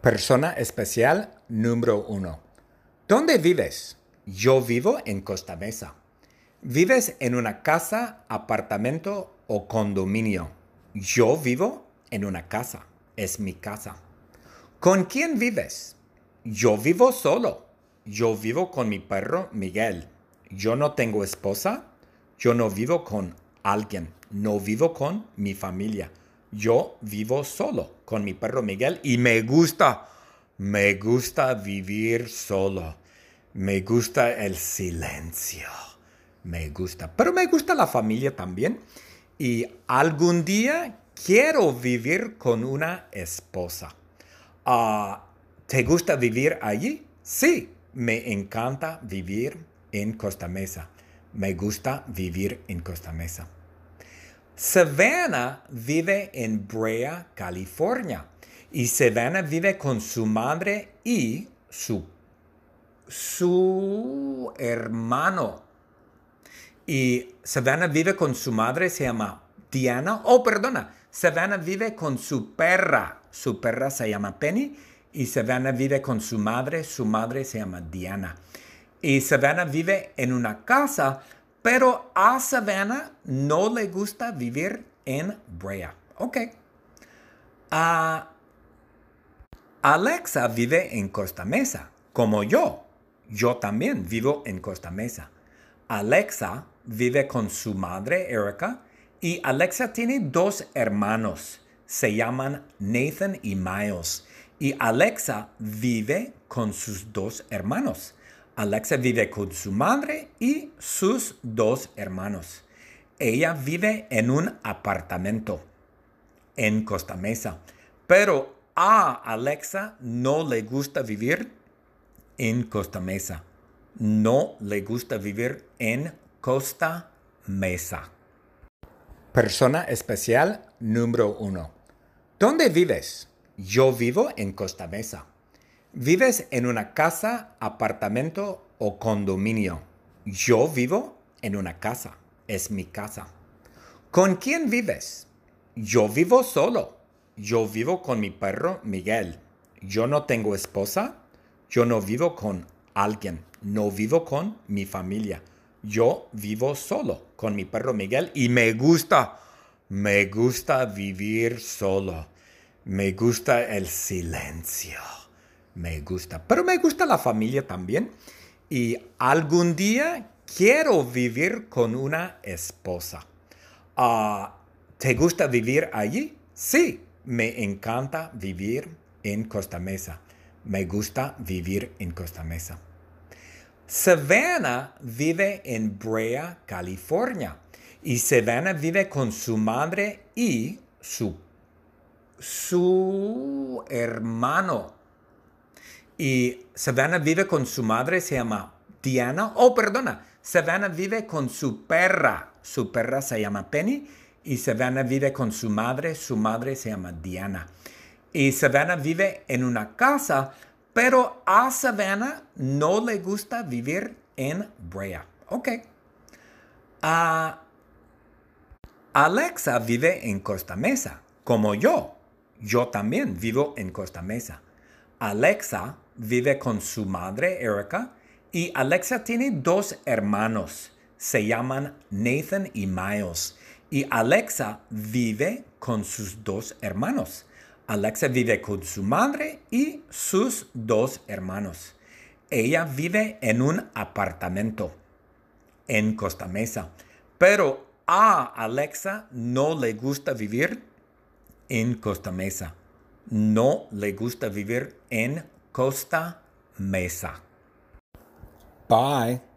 Persona especial número uno. ¿Dónde vives? Yo vivo en Costa Mesa. ¿Vives en una casa, apartamento o condominio? Yo vivo en una casa. Es mi casa. ¿Con quién vives? Yo vivo solo. Yo vivo con mi perro Miguel. Yo no tengo esposa. Yo no vivo con alguien. No vivo con mi familia. Yo vivo solo con mi perro Miguel y me gusta, me gusta vivir solo. Me gusta el silencio. Me gusta. Pero me gusta la familia también. Y algún día quiero vivir con una esposa. Ah, ¿Te gusta vivir allí? Sí, me encanta vivir en Costa Mesa. Me gusta vivir en Costa Mesa. Savannah vive en Brea, California. Y Savannah vive con su madre y su, su hermano. Y Savannah vive con su madre, se llama Diana. Oh, perdona. Savannah vive con su perra. Su perra se llama Penny. Y Savannah vive con su madre. Su madre se llama Diana. Y Savannah vive en una casa pero a Savannah no le gusta vivir en Brea. Ok. Alexa vive en Costa Mesa, como yo. Yo también vivo en Costa Mesa. Alexa vive con su madre, Erica, y Alexa tiene dos hermanos. Se llaman Nathan y Miles. Y Alexa vive con sus dos hermanos. Alexa vive con su madre y sus dos hermanos. Ella vive en un apartamento en Costa Mesa, pero a Alexa no le gusta vivir en Costa Mesa. No le gusta vivir en Costa Mesa. Persona especial número uno. ¿Dónde vives? Yo vivo en Costa Mesa. ¿Vives en una casa, apartamento o condominio? Yo vivo en una casa. Es mi casa. ¿Con quién vives? Yo vivo solo. Yo vivo con mi perro Miguel. Yo no tengo esposa. Yo no vivo con alguien. No vivo con mi familia. Yo vivo solo con mi perro Miguel y me gusta, me gusta vivir solo. Me gusta el silencio me gusta. Pero me gusta la familia también. Y algún día quiero vivir con una esposa. Ah, ¿Te gusta vivir allí? Sí, me encanta vivir en Costa Mesa. Me gusta vivir en Costa Mesa. Savannah vive en Brea, California. Y Savannah vive con su madre y su, su hermano y Savannah vive con su madre, se llama Diana. Oh, perdona. Savannah vive con su perra. Su perra se llama Penny. Y Savannah vive con su madre. Su madre se llama Diana. Y Savannah vive en una casa, pero a Savannah no le gusta vivir en Brea. Ok. Ah, Alexa vive en Costa Mesa, como yo. Yo también vivo en Costa Mesa. Alexa vive con su madre, Erica, y Alexa tiene dos hermanos. Se llaman Nathan y Miles. Y Alexa vive con sus dos hermanos. Alexa vive con su madre y sus dos hermanos. Ella vive en un apartamento en Costa Mesa. Pero a Alexa no le gusta vivir en Costa Mesa. No le gusta vivir en Costa Mesa. Bye.